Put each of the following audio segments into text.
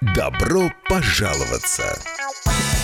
Добро пожаловаться!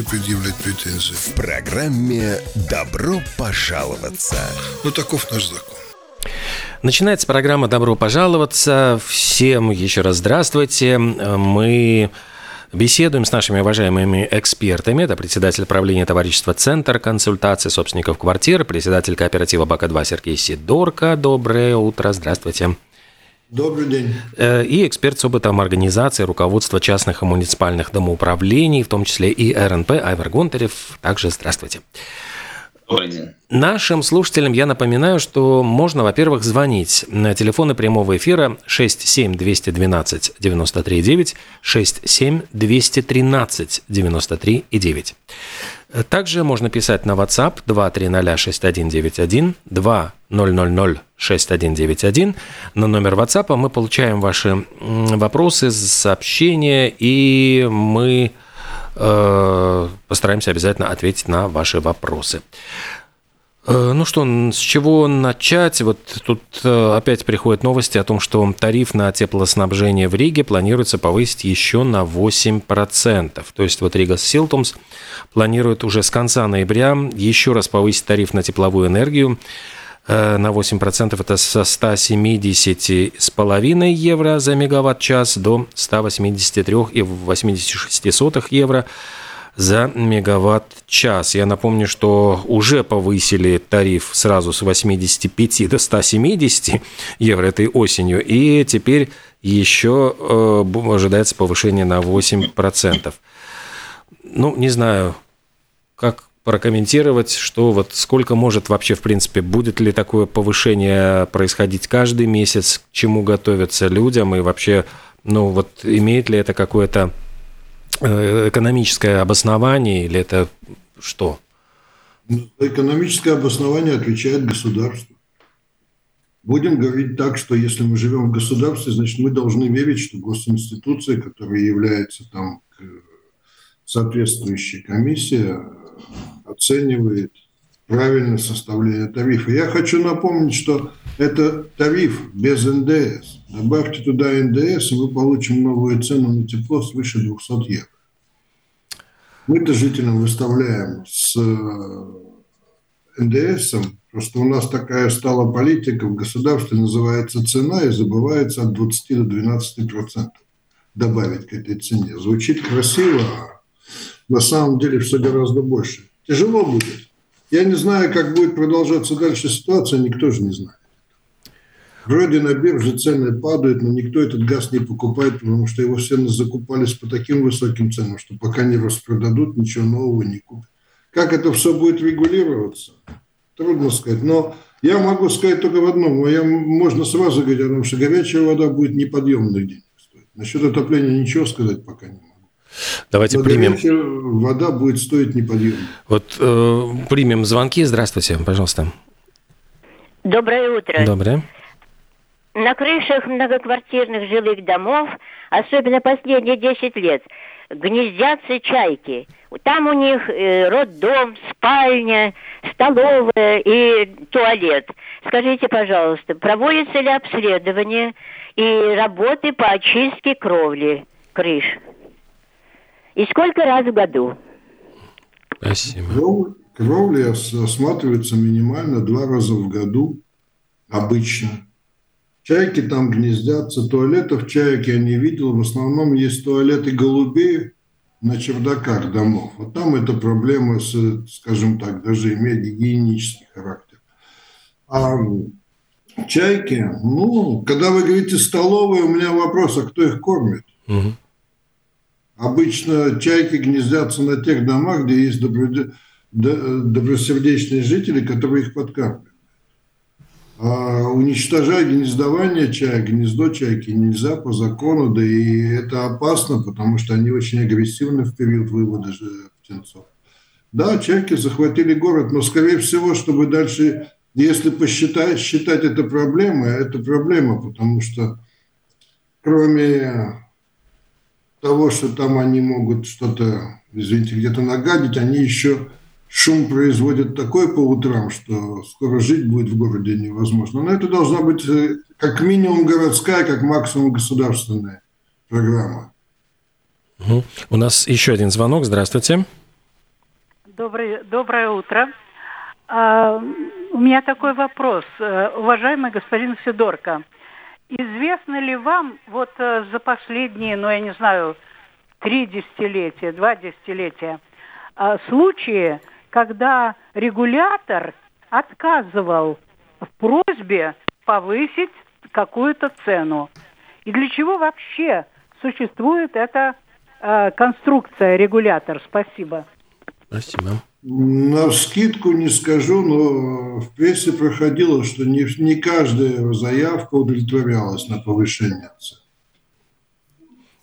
предъявлять претензии? В программе «Добро пожаловаться». Ну, таков наш закон. Начинается программа «Добро пожаловаться». Всем еще раз здравствуйте. Мы беседуем с нашими уважаемыми экспертами. Это председатель правления товарищества «Центр консультации собственников квартир», председатель кооператива «Бака-2» Сергей Сидорко. Доброе утро, здравствуйте. Добрый день. Э, И эксперт с опытом организации руководства частных и муниципальных домоуправлений, в том числе и РНП, Айвар Гонтарев. Также здравствуйте. Добрый день. Нашим слушателям я напоминаю, что можно, во-первых, звонить на телефоны прямого эфира 67 212 93 9, 67 213 93 и 9. Также можно писать на WhatsApp 230 6191 2000 6191. На номер WhatsApp мы получаем ваши вопросы, сообщения, и мы э, постараемся обязательно ответить на ваши вопросы. Э, Ну что, с чего начать? Вот тут э, опять приходят новости о том, что тариф на теплоснабжение в Риге планируется повысить еще на 8%. То есть вот Рига Силтумс планирует уже с конца ноября еще раз повысить тариф на тепловую энергию на 8%. Это со 170,5 евро за мегаватт-час до 183,86 евро за мегаватт-час. Я напомню, что уже повысили тариф сразу с 85 до 170 евро этой осенью, и теперь еще э, ожидается повышение на 8%. Ну, не знаю, как прокомментировать, что вот сколько может вообще, в принципе, будет ли такое повышение происходить каждый месяц, к чему готовятся людям, и вообще, ну вот имеет ли это какое-то э, экономическое обоснование или это что? Экономическое обоснование отвечает государство. Будем говорить так, что если мы живем в государстве, значит, мы должны верить, что госинституция, которая является там соответствующей комиссия, оценивает правильное составление тарифа. Я хочу напомнить, что это тариф без НДС. Добавьте туда НДС, и мы получим новую цену на тепло свыше 200 евро. Мы-то жителям выставляем с э, НДС, просто у нас такая стала политика в государстве, называется цена, и забывается от 20 до 12 процентов добавить к этой цене. Звучит красиво, а на самом деле все гораздо больше. Тяжело будет. Я не знаю, как будет продолжаться дальше ситуация, никто же не знает. Вроде на бирже цены падают, но никто этот газ не покупает, потому что его все закупались по таким высоким ценам, что пока не распродадут, ничего нового не купят. Как это все будет регулироваться, трудно сказать. Но я могу сказать только в одном. Я, можно сразу говорить о том, что горячая вода будет неподъемных денег стоить. Насчет отопления ничего сказать пока не могу. Давайте Но примем, горячая вода будет стоить неподъемно. вот, э, примем звонки. Здравствуйте, пожалуйста. Доброе утро. Доброе. На крышах многоквартирных жилых домов, особенно последние 10 лет, гнездятся чайки. Там у них э, роддом, спальня, столовая и туалет. Скажите, пожалуйста, проводится ли обследование и работы по очистке кровли крыш? И сколько раз в году? Спасибо. Кров- Кровли ос- осматриваются минимально два раза в году обычно. Чайки там гнездятся, туалетов чайки я не видел. В основном есть туалеты голубей на чердаках домов. Вот там эта проблема, с, скажем так, даже имеет гигиенический характер. А чайки, ну, когда вы говорите столовые, у меня вопрос, а кто их кормит? Угу. Обычно чайки гнездятся на тех домах, где есть добросердечные жители, которые их подкармливают. А уничтожать гнездование чая, гнездо чайки нельзя по закону, да и это опасно, потому что они очень агрессивны в период вывода птенцов. Да, чайки захватили город, но, скорее всего, чтобы дальше, если посчитать, считать это проблемой, это проблема, потому что кроме того, что там они могут что-то, извините, где-то нагадить, они еще шум производят такой по утрам, что скоро жить будет в городе невозможно. Но это должна быть э, как минимум городская, как максимум государственная программа. Угу. У нас еще один звонок. Здравствуйте. Доброе, доброе утро. А, у меня такой вопрос. Э, уважаемый господин Федорко, Известно ли вам вот э, за последние, ну я не знаю, три десятилетия, два десятилетия, э, случаи, когда регулятор отказывал в просьбе повысить какую-то цену? И для чего вообще существует эта э, конструкция регулятор? Спасибо. Спасибо. На скидку не скажу, но в прессе проходило, что не, не каждая заявка удовлетворялась на повышение цен.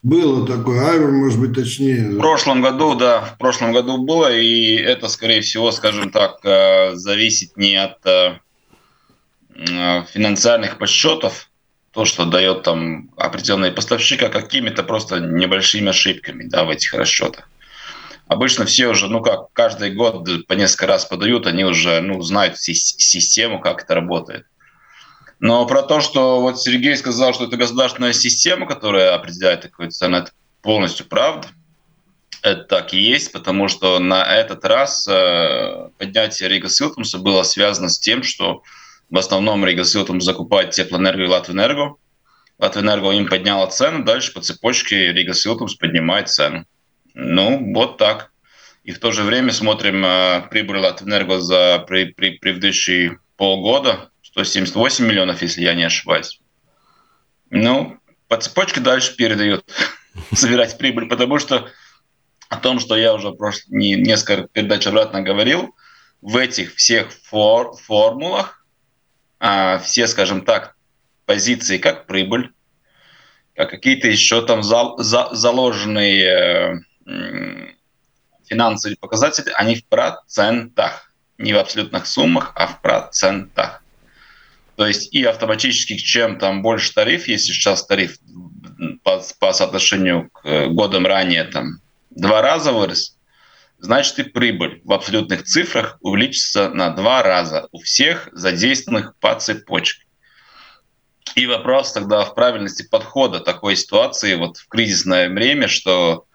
Было такое, Айвер, может быть, точнее. В прошлом году, да, в прошлом году было, и это, скорее всего, скажем так, э, зависит не от э, э, финансовых подсчетов, то, что дает там определенный поставщик, а какими-то просто небольшими ошибками да, в этих расчетах обычно все уже, ну как, каждый год по несколько раз подают, они уже, ну, знают систему, как это работает. Но про то, что вот Сергей сказал, что это государственная система, которая определяет такую цену, это полностью правда. Это так и есть, потому что на этот раз э, поднятие Рига Силтумса было связано с тем, что в основном Рига Силтумс закупает теплоэнергию и Латвэнерго. Латвэнерго им подняла цену, дальше по цепочке Рига Силтумс поднимает цену. Ну, вот так. И в то же время смотрим э, прибыль Латвэнерго за при, при, предыдущие полгода, 178 миллионов, если я не ошибаюсь. Ну, по цепочке дальше передают собирать прибыль, потому что о том, что я уже прош... не, несколько передач обратно говорил, в этих всех фор... формулах а, все, скажем так, позиции как прибыль, как какие-то еще там зал... за... заложенные э, финансовые показатели, они в процентах, не в абсолютных суммах, а в процентах. То есть и автоматически, чем там больше тариф, если сейчас тариф по, по соотношению к э, годам ранее там два раза вырос, значит и прибыль в абсолютных цифрах увеличится на два раза у всех задействованных по цепочке. И вопрос тогда в правильности подхода такой ситуации вот в кризисное время, что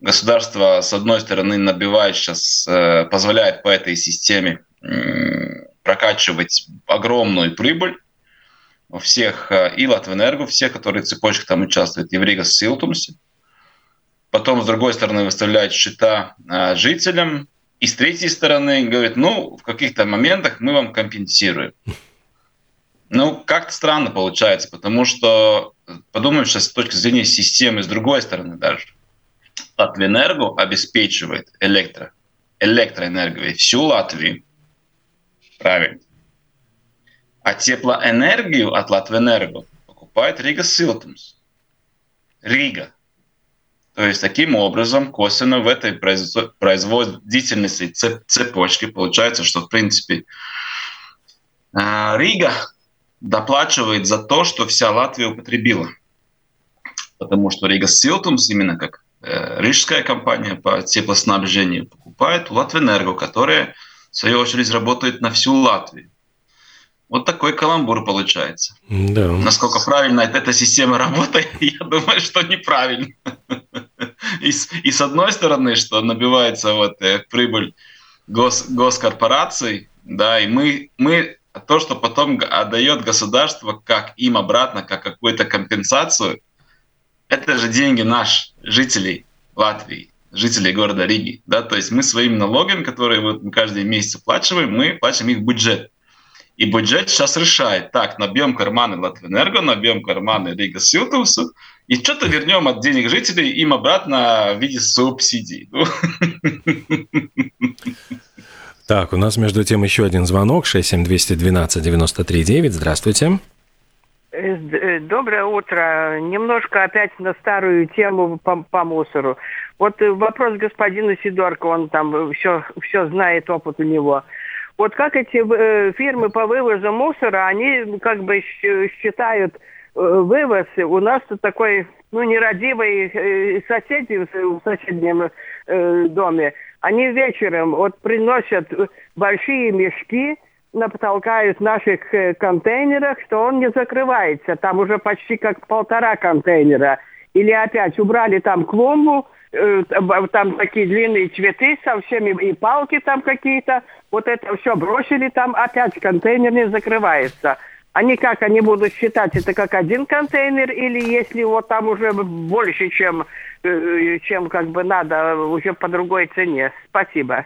государство, с одной стороны, набивает сейчас, э, позволяет по этой системе прокачивать огромную прибыль у всех, э, и Латвэнерго, все, которые цепочка там участвуют, и в Рига Силтумсе. Потом, с другой стороны, выставляет счета э, жителям, и с третьей стороны говорит, ну, в каких-то моментах мы вам компенсируем. Ну, как-то странно получается, потому что подумаем сейчас с точки зрения системы, с другой стороны даже – Латвэнерго обеспечивает электро, электроэнергией всю Латвию. Правильно. А теплоэнергию от Латвэнерго покупает Рига Силтумс. Рига. То есть таким образом косвенно в этой производительности цепочки получается, что в принципе а, Рига доплачивает за то, что вся Латвия употребила. Потому что Рига Силтумс именно как рижская компания по теплоснабжению покупает у Латвэнерго, которая, в свою очередь, работает на всю Латвию. Вот такой каламбур получается. Да. Насколько правильно эта система работает, я думаю, что неправильно. И, и с одной стороны, что набивается вот э, прибыль гос, госкорпораций, да, и мы, мы то, что потом отдает государство как им обратно, как какую-то компенсацию, это же деньги наших жителей Латвии, жителей города Риги. Да? То есть мы своими налогами, которые вот мы каждый месяц оплачиваем, мы платим их бюджет. И бюджет сейчас решает, так, набьем карманы Латвэнерго, набьем карманы Рига Силтусу, и что-то вернем от денег жителей им обратно в виде субсидий. Ну. Так, у нас между тем еще один звонок, 67212-93-9. Здравствуйте. Э, э, доброе утро. Немножко опять на старую тему по, по мусору. Вот э, вопрос господину Сидорко, он там все, все знает, опыт у него. Вот как эти э, фирмы по вывозу мусора, они как бы считают э, вывоз. У нас тут такой, ну, нерадивый э, соседи в соседнем доме. Они вечером вот приносят большие мешки, натолкают в наших контейнерах, что он не закрывается. Там уже почти как полтора контейнера. Или опять убрали там клумбу, Э, там такие длинные цветы со всеми, и палки там какие-то. Вот это все бросили там, опять контейнер не закрывается. Они как, они будут считать это как один контейнер, или если вот там уже больше, чем, э, чем как бы надо, уже по другой цене? Спасибо.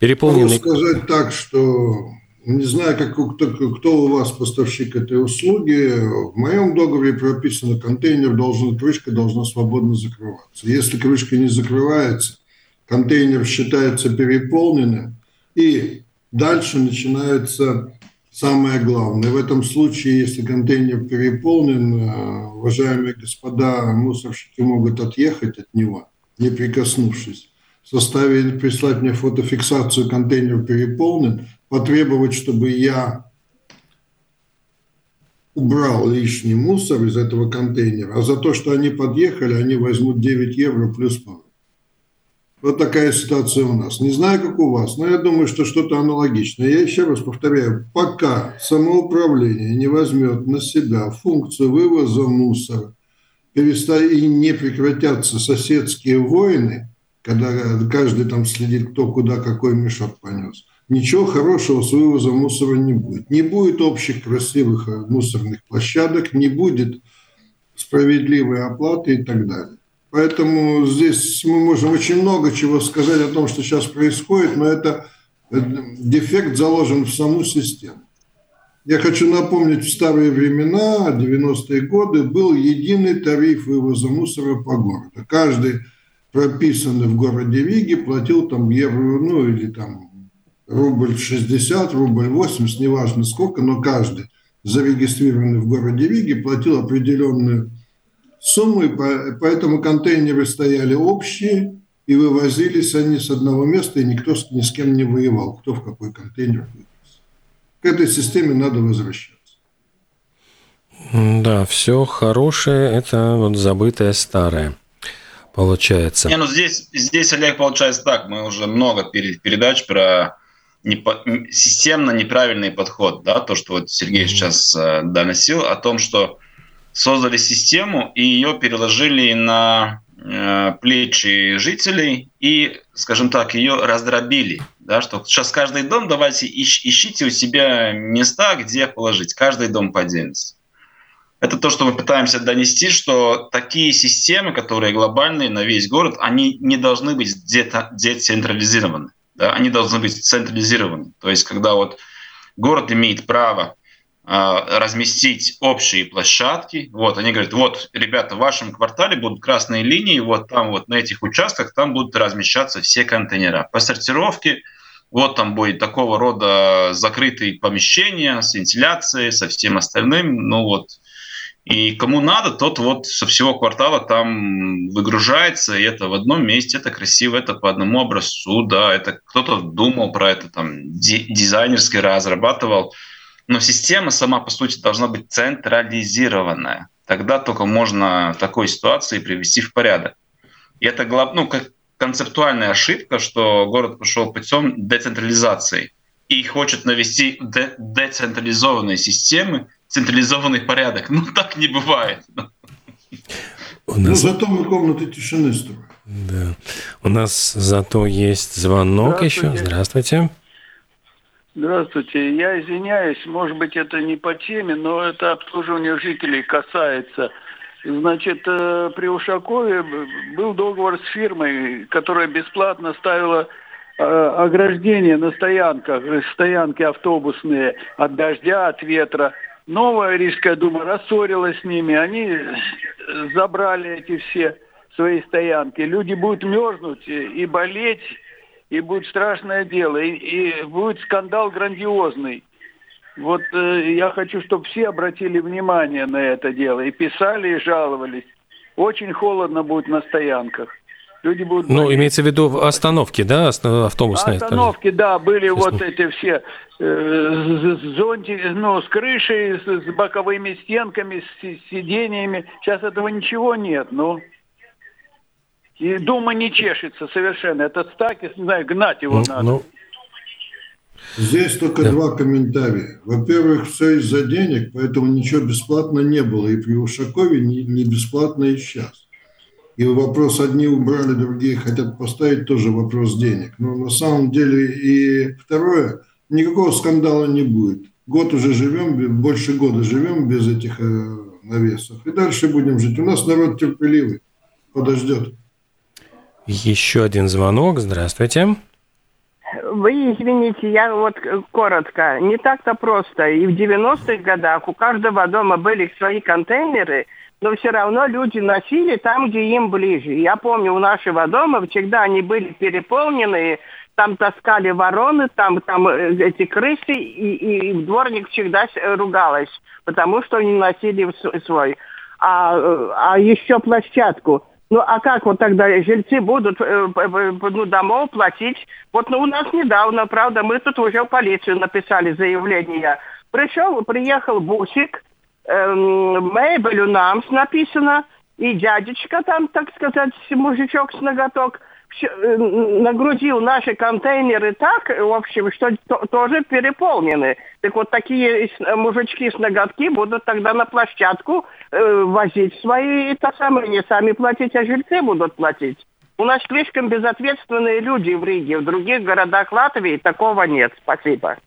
Переполненный... Могу сказать так, что не знаю, как, кто, кто у вас поставщик этой услуги. В моем договоре прописано, контейнер должен, крышка должна свободно закрываться. Если крышка не закрывается, контейнер считается переполненным, и дальше начинается самое главное. В этом случае, если контейнер переполнен, э, уважаемые господа, мусорщики могут отъехать от него, не прикоснувшись составить, прислать мне фотофиксацию, контейнер переполнен, потребовать, чтобы я убрал лишний мусор из этого контейнера, а за то, что они подъехали, они возьмут 9 евро плюс повод. Вот такая ситуация у нас. Не знаю, как у вас, но я думаю, что что-то аналогичное. Я еще раз повторяю, пока самоуправление не возьмет на себя функцию вывоза мусора, и не прекратятся соседские войны, когда каждый там следит, кто куда какой мешок понес, ничего хорошего с вывозом мусора не будет. Не будет общих красивых э, мусорных площадок, не будет справедливой оплаты и так далее. Поэтому здесь мы можем очень много чего сказать о том, что сейчас происходит, но это дефект заложен в саму систему. Я хочу напомнить, в старые времена, 90-е годы, был единый тариф вывоза мусора по городу. Каждый прописанный в городе Риге платил там евро, ну или там рубль 60, рубль 80, неважно сколько, но каждый зарегистрированный в городе Риге платил определенную сумму, и поэтому контейнеры стояли общие, и вывозились они с одного места, и никто ни с кем не воевал, кто в какой контейнер вывез. К этой системе надо возвращаться. Да, все хорошее – это вот забытое старое получается. Не, ну здесь, здесь, Олег, получается так. Мы уже много передач про непо, системно неправильный подход, да, то, что вот Сергей mm-hmm. сейчас э, доносил, о том, что создали систему и ее переложили на э, плечи жителей и, скажем так, ее раздробили, да, что сейчас каждый дом давайте ищ, ищите у себя места, где положить, каждый дом по отдельности. Это то, что мы пытаемся донести, что такие системы, которые глобальные на весь город, они не должны быть децентрализированы да, они должны быть централизированы. То есть, когда вот город имеет право э, разместить общие площадки, вот, они говорят, вот, ребята, в вашем квартале будут красные линии, вот там вот на этих участках там будут размещаться все контейнера. По сортировке вот там будет такого рода закрытые помещения с вентиляцией, со всем остальным, ну вот, и кому надо, тот вот со всего квартала там выгружается, и это в одном месте, это красиво, это по одному образцу, да, это кто-то думал про это, там, дизайнерски разрабатывал. Но система сама, по сути, должна быть централизированная. Тогда только можно такой ситуации привести в порядок. И это ну, как концептуальная ошибка, что город пошел путем децентрализации и хочет навести децентрализованные системы, централизованный порядок. Ну, так не бывает. У нас... Ну, зато мы комнаты тишины строим. Да. У нас зато есть звонок еще. Здравствуйте. Здравствуйте. Я извиняюсь, может быть, это не по теме, но это обслуживание жителей касается. Значит, э, при Ушакове был договор с фирмой, которая бесплатно ставила э, ограждение на стоянках, стоянки автобусные от дождя, от ветра. Новая Рижская дума рассорилась с ними, они забрали эти все свои стоянки. Люди будут мерзнуть и болеть, и будет страшное дело, и, и будет скандал грандиозный. Вот э, я хочу, чтобы все обратили внимание на это дело и писали, и жаловались. Очень холодно будет на стоянках. Люди будут... Ну, имеется в виду остановки, да, автобусные? Остановки, да, были Сейчас... вот эти все э, зонтики, ну, с крышей, с, с боковыми стенками, с сидениями. Сейчас этого ничего нет, ну... И дума не чешется совершенно. Этот Стакис, не знаю, гнать его ну, надо. Ну... Здесь только да. два комментария. Во-первых, все из-за денег, поэтому ничего бесплатно не было. И при Ушакове не, не бесплатно и сейчас. И вопрос одни убрали, другие хотят поставить, тоже вопрос денег. Но на самом деле и второе, никакого скандала не будет. Год уже живем, больше года живем без этих э, навесов. И дальше будем жить. У нас народ терпеливый, подождет. Еще один звонок. Здравствуйте. Вы извините, я вот коротко. Не так-то просто. И в 90-х годах у каждого дома были свои контейнеры, но все равно люди носили там, где им ближе. Я помню, у нашего дома всегда они были переполнены, там таскали вороны, там, там э, эти крысы, и, и дворник всегда ругалась, потому что они носили свой. А, э, а еще площадку. Ну а как вот тогда жильцы будут э, ну, домов платить? Вот ну, у нас недавно, правда, мы тут уже в полицию написали заявление. Пришел, приехал бусик, эм, мебель у нас написано, и дядечка там, так сказать, мужичок с ноготок – Э, нагрузил наши контейнеры так, в общем, что то, тоже переполнены. Так вот такие мужички с ноготки будут тогда на площадку э, возить свои, это самое, не сами платить, а жильцы будут платить. У нас слишком безответственные люди в Риге. В других городах Латвии такого нет. Спасибо.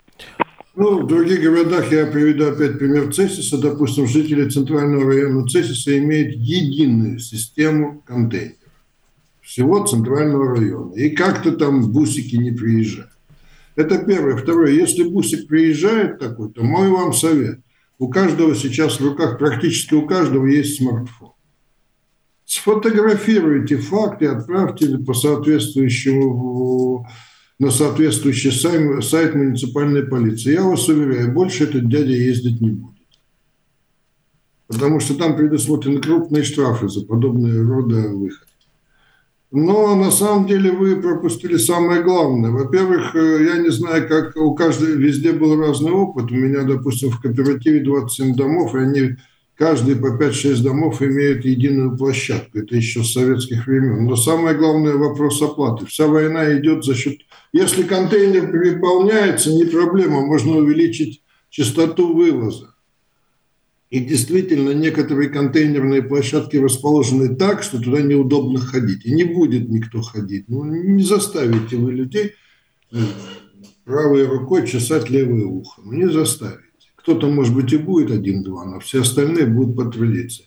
Ну, в других городах, я приведу опять пример Цесиса, допустим, жители центрального района Цесиса имеют единую систему контейнеров всего центрального района. И как-то там бусики не приезжают. Это первое. Второе. Если бусик приезжает такой, то мой вам совет. У каждого сейчас в руках, практически у каждого есть смартфон. Сфотографируйте факты, отправьте по соответствующему на соответствующий сайт, сайт муниципальной полиции. Я вас уверяю, больше этот дядя ездить не будет. Потому что там предусмотрены крупные штрафы за подобные рода выход. Но на самом деле вы пропустили самое главное. Во-первых, э, я не знаю, как у каждого, везде был разный опыт. У меня, допустим, в кооперативе 27 домов, и они каждый по 5-6 домов имеют единую площадку. Это еще с советских времен. Но самое главное вопрос оплаты. Вся война идет за счет... Если контейнер переполняется, не проблема, можно увеличить частоту вывоза. И действительно, некоторые контейнерные площадки расположены так, что туда неудобно ходить. И не будет никто ходить. Ну, не заставите вы людей э, правой рукой чесать левое ухо. Ну, не заставите. Кто-то, может быть, и будет один-два, но все остальные будут потрудиться.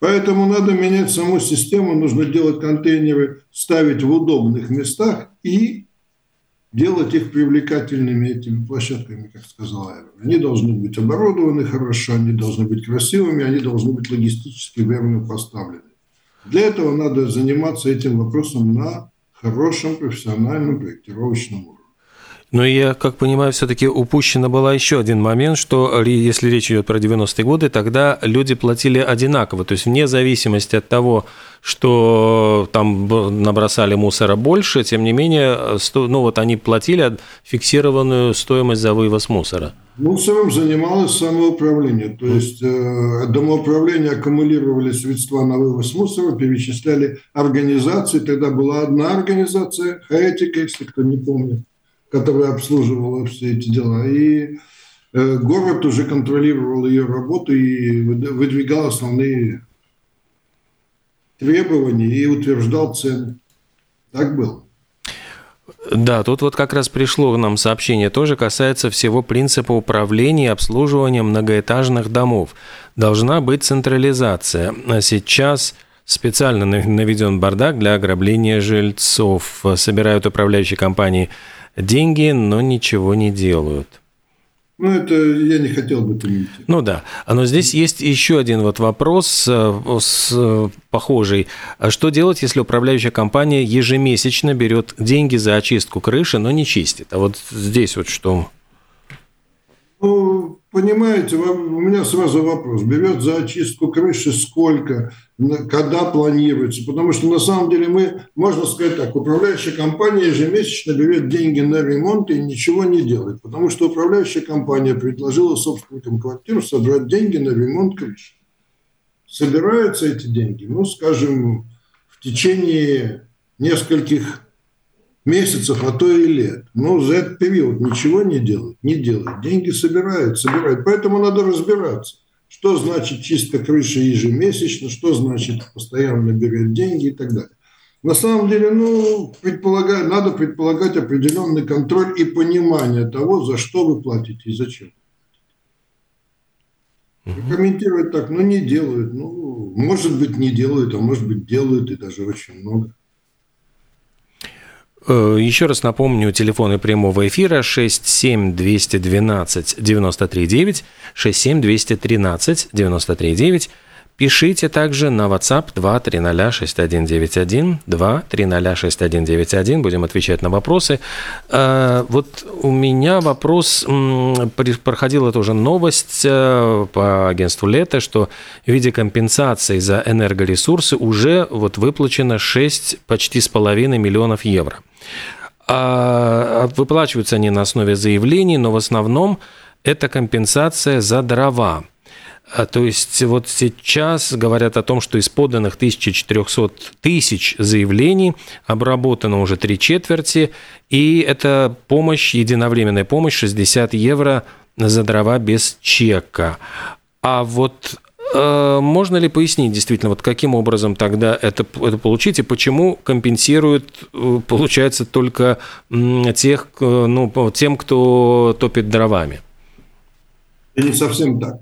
Поэтому надо менять саму систему, нужно делать контейнеры, ставить в удобных местах и делать их привлекательными этими площадками, как сказал Айвен. Они должны быть оборудованы хорошо, они должны быть красивыми, они должны быть логистически верно поставлены. Для этого надо заниматься этим вопросом на хорошем профессиональном проектировочном уровне. Но я, как понимаю, все-таки упущено было еще один момент, что если речь идет про 90-е годы, тогда люди платили одинаково, то есть вне зависимости от того, что там набросали мусора больше, тем не менее, ну вот они платили фиксированную стоимость за вывоз мусора. Мусором занималось самоуправление, то есть э, домоуправление аккумулировали средства на вывоз мусора, перечисляли организации, тогда была одна организация, Хаэтика, если кто не помнит, которая обслуживала все эти дела. И э, город уже контролировал ее работу и выдвигал основные требования и утверждал цены. Так было. Да, тут вот как раз пришло нам сообщение, тоже касается всего принципа управления и обслуживания многоэтажных домов. Должна быть централизация. А сейчас специально наведен бардак для ограбления жильцов. Собирают управляющие компании деньги, но ничего не делают. Ну, это я не хотел бы комментировать. Ну да. Но здесь есть еще один вот вопрос э, с, похожий. А что делать, если управляющая компания ежемесячно берет деньги за очистку крыши, но не чистит? А вот здесь вот что ну, понимаете, у меня сразу вопрос. Берет за очистку крыши сколько, когда планируется? Потому что на самом деле мы, можно сказать так, управляющая компания ежемесячно берет деньги на ремонт и ничего не делает. Потому что управляющая компания предложила собственникам квартир собрать деньги на ремонт крыши. Собираются эти деньги, ну, скажем, в течение нескольких месяцев, а то и лет. Но за этот период ничего не делают, не делают. Деньги собирают, собирают. Поэтому надо разбираться, что значит чистка крыши ежемесячно, что значит постоянно берет деньги и так далее. На самом деле, ну, предполагаю, надо предполагать определенный контроль и понимание того, за что вы платите и зачем. И комментировать так, ну, не делают. Ну, может быть, не делают, а может быть, делают и даже очень много. Э, еще раз напомню, телефоны прямого эфира 67 212 93 9, 67 213 93 9. Пишите также на WhatsApp 2306191, 2306191, будем отвечать на вопросы. Э, вот у меня вопрос, проходила тоже новость э, по агентству Лето, что в виде компенсации за энергоресурсы уже вот выплачено 6 почти с половиной миллионов евро. А, выплачиваются они на основе заявлений, но в основном это компенсация за дрова. А, то есть вот сейчас говорят о том, что из поданных 1400 тысяч заявлений обработано уже три четверти, и это помощь, единовременная помощь 60 евро за дрова без чека. А вот э, можно ли пояснить действительно, вот каким образом тогда это, это получить и почему компенсируют, э, получается, только тех, ну, тем, кто топит дровами? И не совсем так.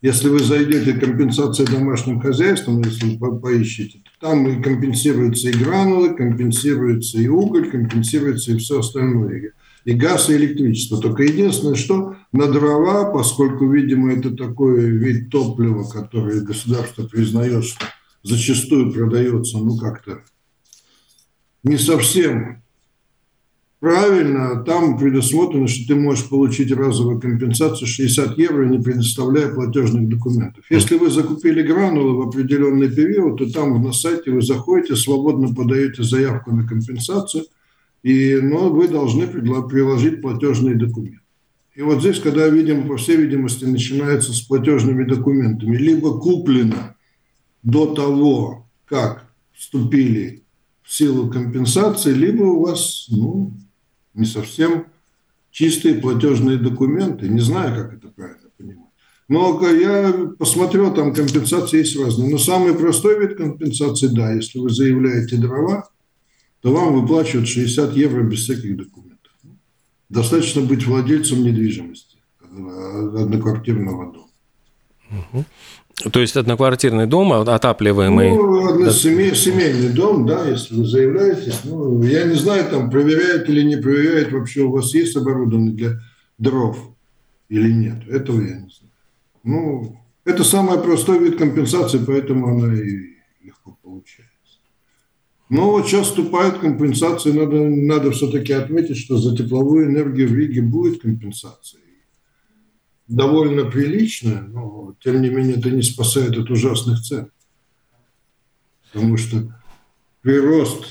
Если вы зайдете компенсация домашним хозяйством, если вы поищите, то там и компенсируются и гранулы, компенсируется и уголь, компенсируется и все остальное. И газ, и электричество. Только единственное, что на дрова, поскольку, видимо, это такой вид топлива, который государство признает, что зачастую продается, ну, как-то не совсем Правильно, там предусмотрено, что ты можешь получить разовую компенсацию 60 евро, не предоставляя платежных документов. Если вы закупили гранулы в определенный период, то там на сайте вы заходите, свободно подаете заявку на компенсацию, и, но вы должны приложить платежные документы. И вот здесь, когда видим, по всей видимости, начинается с платежными документами, либо куплено до того, как вступили в силу компенсации, либо у вас ну, не совсем чистые платежные документы. Не знаю, как это правильно понимать. Но я посмотрел, там компенсации есть разные. Но самый простой вид компенсации, да, если вы заявляете дрова, то вам выплачивают 60 евро без всяких документов. Достаточно быть владельцем недвижимости, одноквартирного дома. Угу. То есть одноквартирный дом, а отапливаемый? Ну, семей, семейный дом, да, если вы заявляетесь. Ну, я не знаю, там проверяют или не проверяют, вообще у вас есть оборудование для дров или нет. Этого я не знаю. Ну, это самый простой вид компенсации, поэтому она и легко получается. Но вот сейчас вступает компенсация, надо, надо все-таки отметить, что за тепловую энергию в Риге будет компенсация довольно приличная, но тем не менее это не спасает от ужасных цен. Потому что прирост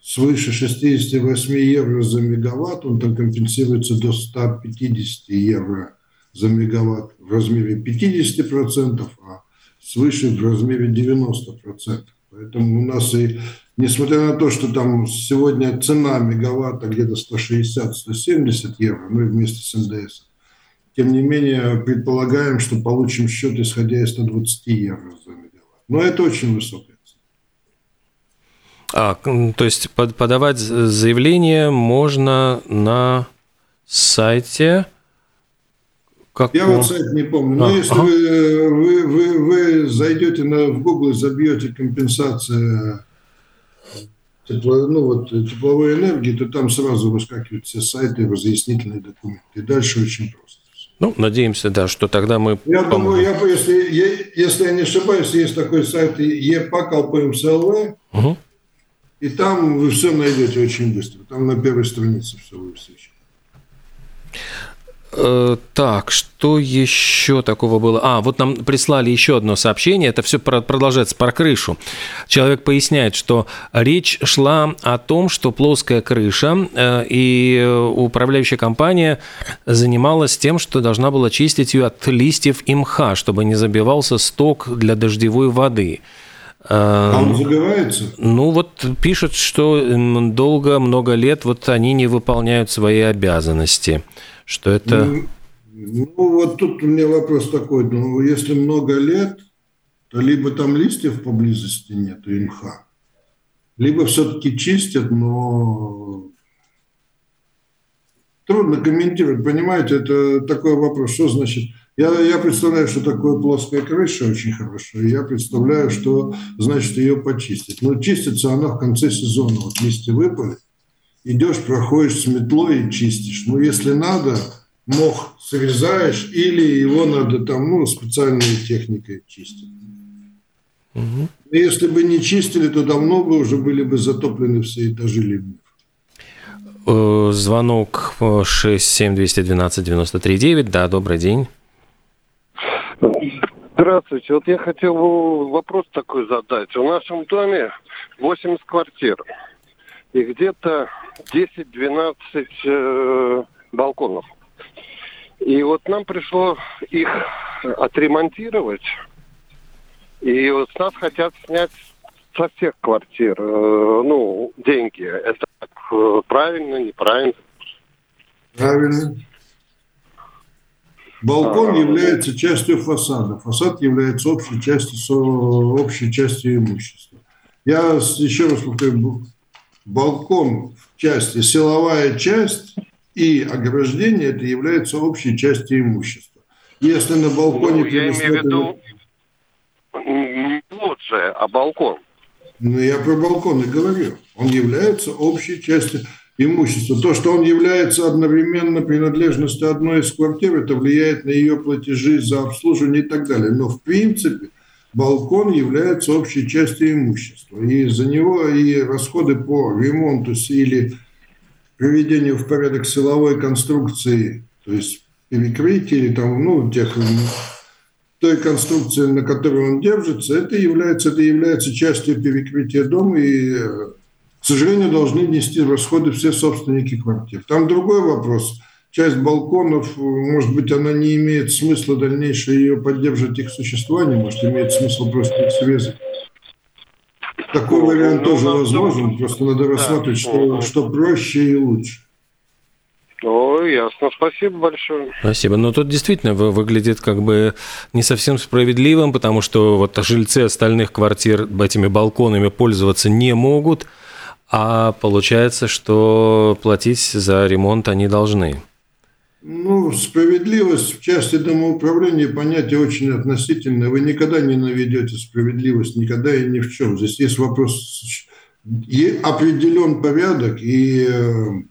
свыше 68 евро за мегаватт, он там компенсируется до 150 евро за мегаватт в размере 50%, а свыше в размере 90%. Поэтому у нас и, несмотря на то, что там сегодня цена мегаватта где-то 160-170 евро, ну и вместе с НДС, тем не менее, предполагаем, что получим счет, исходя из 120 евро за мегаватт. Но это очень высокая цена. А, то есть подавать заявление можно на сайте как Я вот сайт не помню. Но а, если ага. вы, вы, вы, вы зайдете на, в Google, забьете компенсация тепло, ну, вот, тепловой энергии, то там сразу выскакивают все сайты, разъяснительные документы. И дальше очень просто. Ну, надеемся, да, что тогда мы... Я поможем. думаю, я, если, я, если я не ошибаюсь, есть такой сайт епакал.пмслв, угу. и там вы все найдете очень быстро. Там на первой странице все вы встречаете. Э, так, что еще такого было? А, вот нам прислали еще одно сообщение. Это все продолжается про крышу. Человек поясняет, что речь шла о том, что плоская крыша э, и управляющая компания занималась тем, что должна была чистить ее от листьев и мха, чтобы не забивался сток для дождевой воды. А он забивается? Ну, вот пишут, что долго, много лет вот они не выполняют свои обязанности. Что это... Ну, ну, вот тут у меня вопрос такой. Ну, если много лет, то либо там листьев поблизости нет, и либо все-таки чистят, но трудно комментировать, понимаете, это такой вопрос, что значит... Я, я представляю, что такое плоская крыша очень хорошо, и я представляю, что значит ее почистить. Но чистится она в конце сезона, вот листья выпали, идешь, проходишь с метлой и чистишь. Ну, если надо, мох срезаешь, или его надо там, ну, специальной техникой чистить. Угу. Если бы не чистили, то давно бы уже были бы затоплены все этажи ливнев. Э, звонок 67212-93-9. Да, добрый день. Здравствуйте. Вот я хотел вопрос такой задать. В нашем доме 80 квартир и где-то 10-12 э, балконов. И вот нам пришло их отремонтировать. И вот с нас хотят снять со всех квартир, э, ну, деньги. Это э, правильно, неправильно? Правильно. Балкон а, является частью фасада. Фасад является общей частью, общей частью имущества. Я еще раз повторю, балкон в части, силовая часть и ограждение это является общей частью имущества. Если на балконе... Ну, я имею в виду не лоджия, а балкон. Ну, я про балкон и говорю. Он является общей частью имущества. То, что он является одновременно принадлежностью одной из квартир, это влияет на ее платежи за обслуживание и так далее. Но в принципе балкон является общей частью имущества. И за него и расходы по ремонту или приведению в порядок силовой конструкции, то есть перекрытие или там, ну, тех, той конструкции, на которой он держится, это является, это является частью перекрытия дома и, к сожалению, должны нести расходы все собственники квартир. Там другой вопрос – часть балконов, может быть, она не имеет смысла дальнейшее ее поддерживать их существование, может, имеет смысл просто их срезать. Такой вариант тоже возможен, просто надо рассматривать, что, что проще и лучше. О, ясно. Спасибо большое. Спасибо. Но тут действительно выглядит как бы не совсем справедливым, потому что вот жильцы остальных квартир этими балконами пользоваться не могут, а получается, что платить за ремонт они должны. Ну, справедливость в части домоуправления понятие очень относительное. Вы никогда не наведете справедливость, никогда и ни в чем. Здесь есть вопрос, и определен порядок, и э,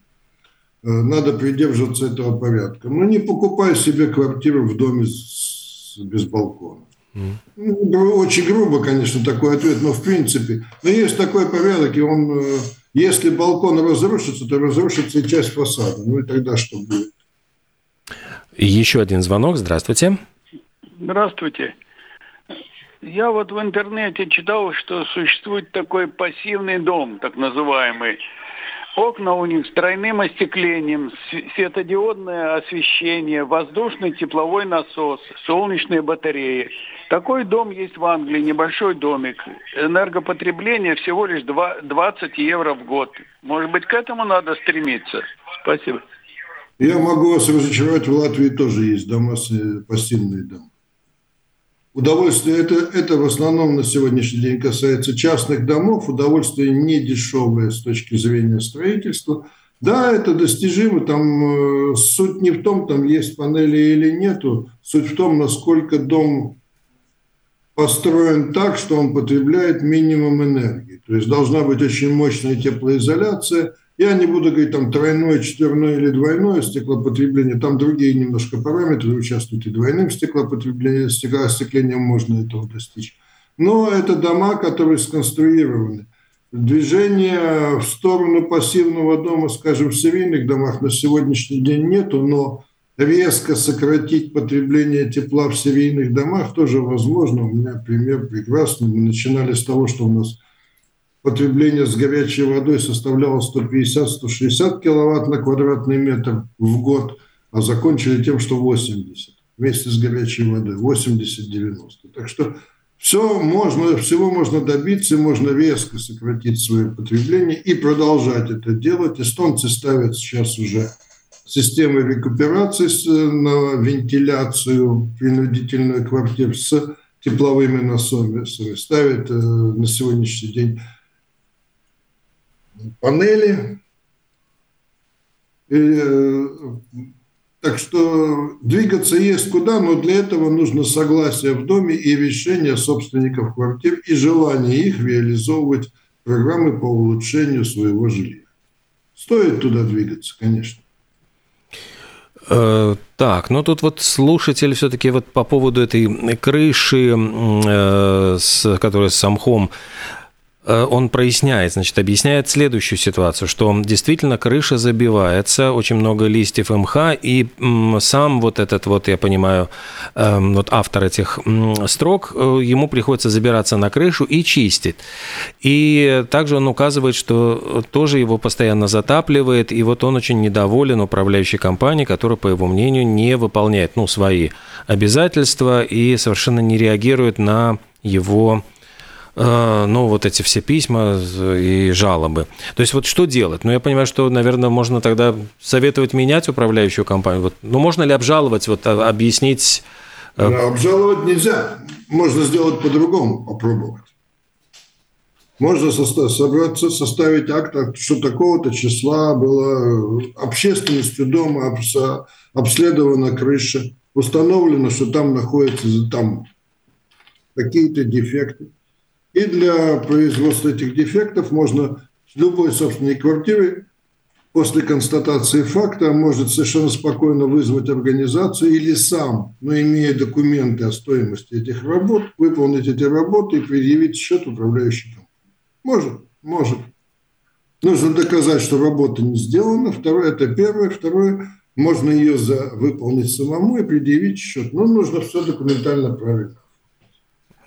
надо придерживаться этого порядка. Но не покупай себе квартиру в доме с, без балкона. Mm. Очень грубо, конечно, такой ответ, но в принципе. Но есть такой порядок, и он, э, если балкон разрушится, то разрушится и часть фасада. Ну и тогда что будет? Еще один звонок. Здравствуйте. Здравствуйте. Я вот в интернете читал, что существует такой пассивный дом, так называемый. Окна у них с тройным остеклением, светодиодное освещение, воздушный тепловой насос, солнечные батареи. Такой дом есть в Англии, небольшой домик. Энергопотребление всего лишь 20 евро в год. Может быть, к этому надо стремиться? Спасибо. Я могу вас разочаровать, в Латвии тоже есть дома, пассивные дома. Удовольствие это, это в основном на сегодняшний день касается частных домов. Удовольствие не дешевое с точки зрения строительства. Да, это достижимо. Там э, суть не в том, там есть панели или нету. Суть в том, насколько дом построен так, что он потребляет минимум энергии. То есть должна быть очень мощная теплоизоляция – я не буду говорить там тройное, четверное или двойное стеклопотребление. Там другие немножко параметры участвуют и двойным стеклопотреблением, стеклоостеклением можно этого достичь. Но это дома, которые сконструированы. Движения в сторону пассивного дома, скажем, в серийных домах на сегодняшний день нету, но резко сократить потребление тепла в серийных домах тоже возможно. У меня пример прекрасный. Мы начинали с того, что у нас потребление с горячей водой составляло 150-160 киловатт на квадратный метр в год, а закончили тем, что 80 вместе с горячей водой, 80-90. Так что все можно, всего можно добиться, можно резко сократить свое потребление и продолжать это делать. Эстонцы ставят сейчас уже системы рекуперации на вентиляцию принудительную квартир с тепловыми насосами. Ставят э, на сегодняшний день панели. И, э, так что двигаться есть куда, но для этого нужно согласие в доме и решение собственников квартир и желание их реализовывать программы по улучшению своего жилья. Стоит туда двигаться, конечно. Э, так, ну тут вот слушатель все-таки вот по поводу этой крыши, э, которая с самхом он проясняет, значит, объясняет следующую ситуацию, что действительно крыша забивается, очень много листьев МХ, и сам вот этот вот, я понимаю, эм, вот автор этих строк, э, ему приходится забираться на крышу и чистить. И также он указывает, что тоже его постоянно затапливает, и вот он очень недоволен управляющей компанией, которая, по его мнению, не выполняет, ну, свои обязательства и совершенно не реагирует на его Э, ну, вот эти все письма и жалобы. То есть вот что делать? Ну, я понимаю, что, наверное, можно тогда советовать менять управляющую компанию. Вот, ну, можно ли обжаловать, вот а, объяснить? Э, обжаловать нельзя. Можно сделать по-другому, попробовать. Можно собраться, составить акт, что такого-то числа было общественностью дома обследована крыша, установлено, что там находятся там какие-то дефекты. И для производства этих дефектов можно любой собственник квартиры после констатации факта может совершенно спокойно вызвать организацию или сам, но имея документы о стоимости этих работ, выполнить эти работы и предъявить счет управляющей компании. Может, может. Нужно доказать, что работа не сделана. Второе, это первое. Второе, можно ее за, выполнить самому и предъявить счет. Но нужно все документально правильно.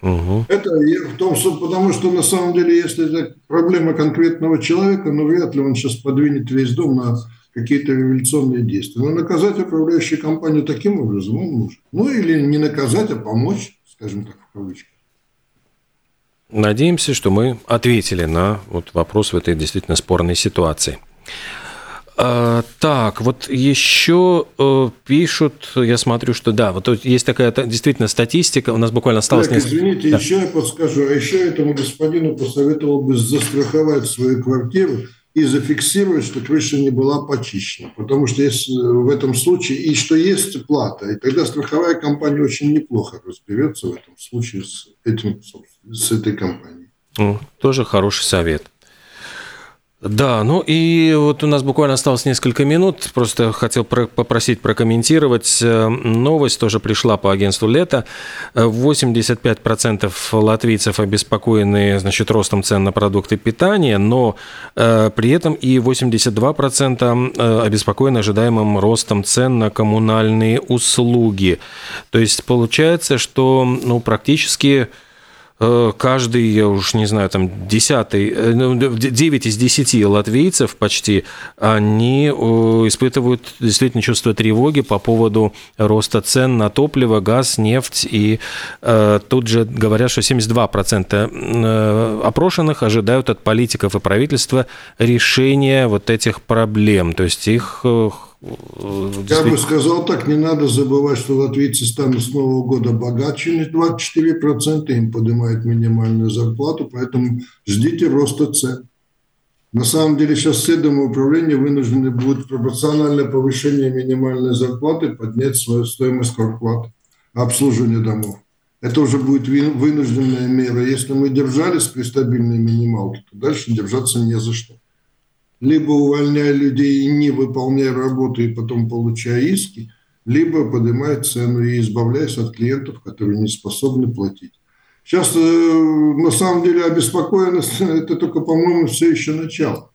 Угу. Это в том, что, потому что на самом деле, если это проблема конкретного человека, ну вряд ли он сейчас подвинет весь дом на какие-то революционные действия. Но наказать управляющую компанию таким образом он может. Ну или не наказать, а помочь, скажем так, в кавычках. Надеемся, что мы ответили на вот вопрос в этой действительно спорной ситуации. А, так, вот еще э, пишут, я смотрю, что да, вот есть такая действительно статистика, у нас буквально осталось... Так, несколько... извините, да. еще я подскажу, а еще этому господину посоветовал бы застраховать свою квартиру и зафиксировать, что крыша не была почищена. Потому что если в этом случае, и что есть плата, и тогда страховая компания очень неплохо разберется в этом случае с, этим, с этой компанией. Тоже хороший совет. Да, ну и вот у нас буквально осталось несколько минут. Просто хотел про- попросить прокомментировать. Э, новость тоже пришла по агентству «Лето». 85% латвийцев обеспокоены значит, ростом цен на продукты питания, но э, при этом и 82% э, обеспокоены ожидаемым ростом цен на коммунальные услуги. То есть получается, что ну, практически каждый, я уж не знаю, там, десятый, 9 ну, из 10 латвийцев почти, они испытывают действительно чувство тревоги по поводу роста цен на топливо, газ, нефть. И э, тут же говорят, что 72% э, опрошенных ожидают от политиков и правительства решения вот этих проблем. То есть их Я бы сказал так, не надо забывать, что латвийцы станут с Нового года богаче на 24%, им поднимают минимальную зарплату, поэтому ждите роста цен. На самом деле сейчас все домоуправления вынуждены будут пропорциональное повышение минимальной зарплаты поднять свою стоимость квартплаты обслуживания домов. Это уже будет вынужденная мера. Если мы держались при стабильной минималке, то дальше держаться не за что. Либо увольняя людей и не выполняя работу, и потом получая иски, либо поднимая цену и избавляясь от клиентов, которые не способны платить. Сейчас, э, на самом деле, обеспокоенность – это только, по-моему, все еще начало.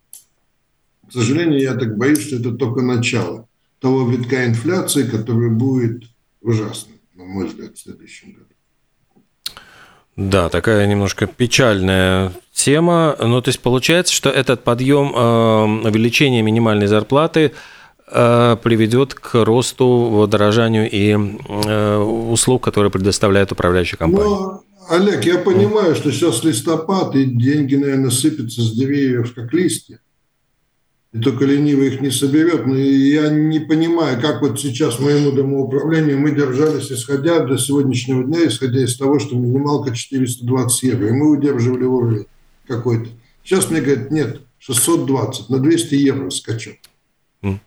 К сожалению, я так боюсь, что это только начало того витка инфляции, который будет ужасным, на мой взгляд, в следующем году. Да, такая немножко печальная тема. Ну, то есть получается, что этот подъем, э, увеличение минимальной зарплаты э, приведет к росту, дорожанию и услуг, которые предоставляют управляющие компании. Но Олег, я понимаю, что сейчас листопад, и деньги, наверное, сыпятся с деревьев, как листья. И только ленивый их не соберет. Но я не понимаю, как вот сейчас моему домоуправлению мы держались, исходя до сегодняшнего дня, исходя из того, что минималка 420 евро, и мы удерживали уровень какой-то. Сейчас мне говорят, нет, 620, на 200 евро скачок. Mm.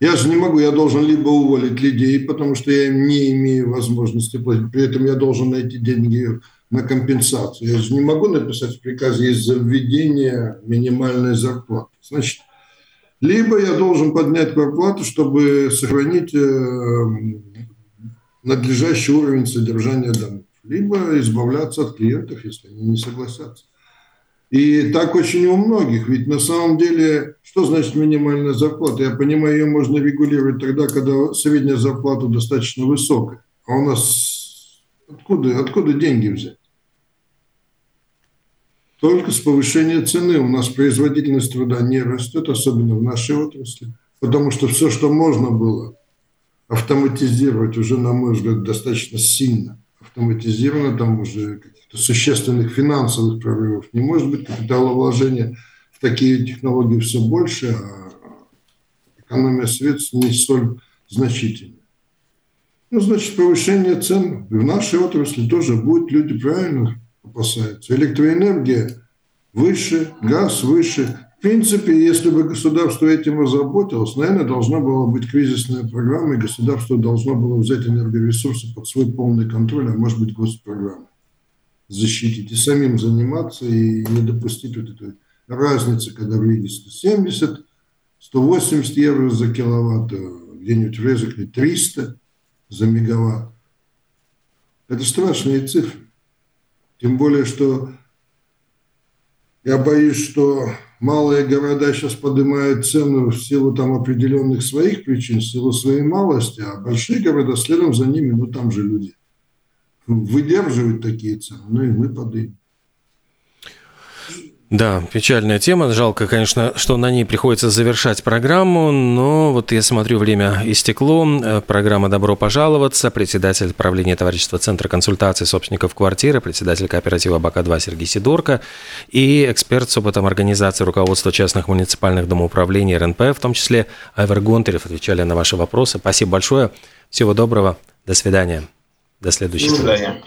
Я же не могу, я должен либо уволить людей, потому что я не имею возможности платить, при этом я должен найти деньги на компенсацию. Я же не могу написать в приказе из-за введения минимальной зарплаты. Значит, либо я должен поднять зарплату, чтобы сохранить э, надлежащий уровень содержания домов, либо избавляться от клиентов, если они не согласятся. И так очень у многих. Ведь на самом деле, что значит минимальная зарплата? Я понимаю, ее можно регулировать тогда, когда средняя зарплата достаточно высокая. А у нас откуда, откуда деньги взять? Только с повышения цены у нас производительность труда не растет, особенно в нашей отрасли. Потому что все, что можно было автоматизировать, уже, на мой взгляд, достаточно сильно автоматизировано, там уже существенных финансовых прорывов не может быть, капиталовложения в такие технологии все больше, а экономия средств не столь значительна. Ну, значит, повышение цен в нашей отрасли тоже будет, люди правильно опасаются. Электроэнергия выше, газ выше. В принципе, если бы государство этим озаботилось, наверное, должна была быть кризисная программа, и государство должно было взять энергоресурсы под свой полный контроль, а может быть, госпрограмма защитить и самим заниматься и не допустить вот этой разницы, когда в Лиге 170, 180 евро за киловатт, а где-нибудь в Резекне 300 за мегаватт. Это страшные цифры. Тем более, что я боюсь, что малые города сейчас поднимают цену в силу там определенных своих причин, в силу своей малости, а большие города следом за ними, ну там же люди выдерживают такие цены, ну и мы подымем. Да, печальная тема. Жалко, конечно, что на ней приходится завершать программу, но вот я смотрю, время истекло. Э, программа «Добро пожаловаться». Председатель правления товарищества Центра консультации собственников квартиры, председатель кооператива БАКа-2 Сергей Сидорко и эксперт с опытом организации руководства частных муниципальных домоуправлений РНП, в том числе Айвер Гонтарев, отвечали на ваши вопросы. Спасибо большое. Всего доброго. До свидания. До следующего. До свидания.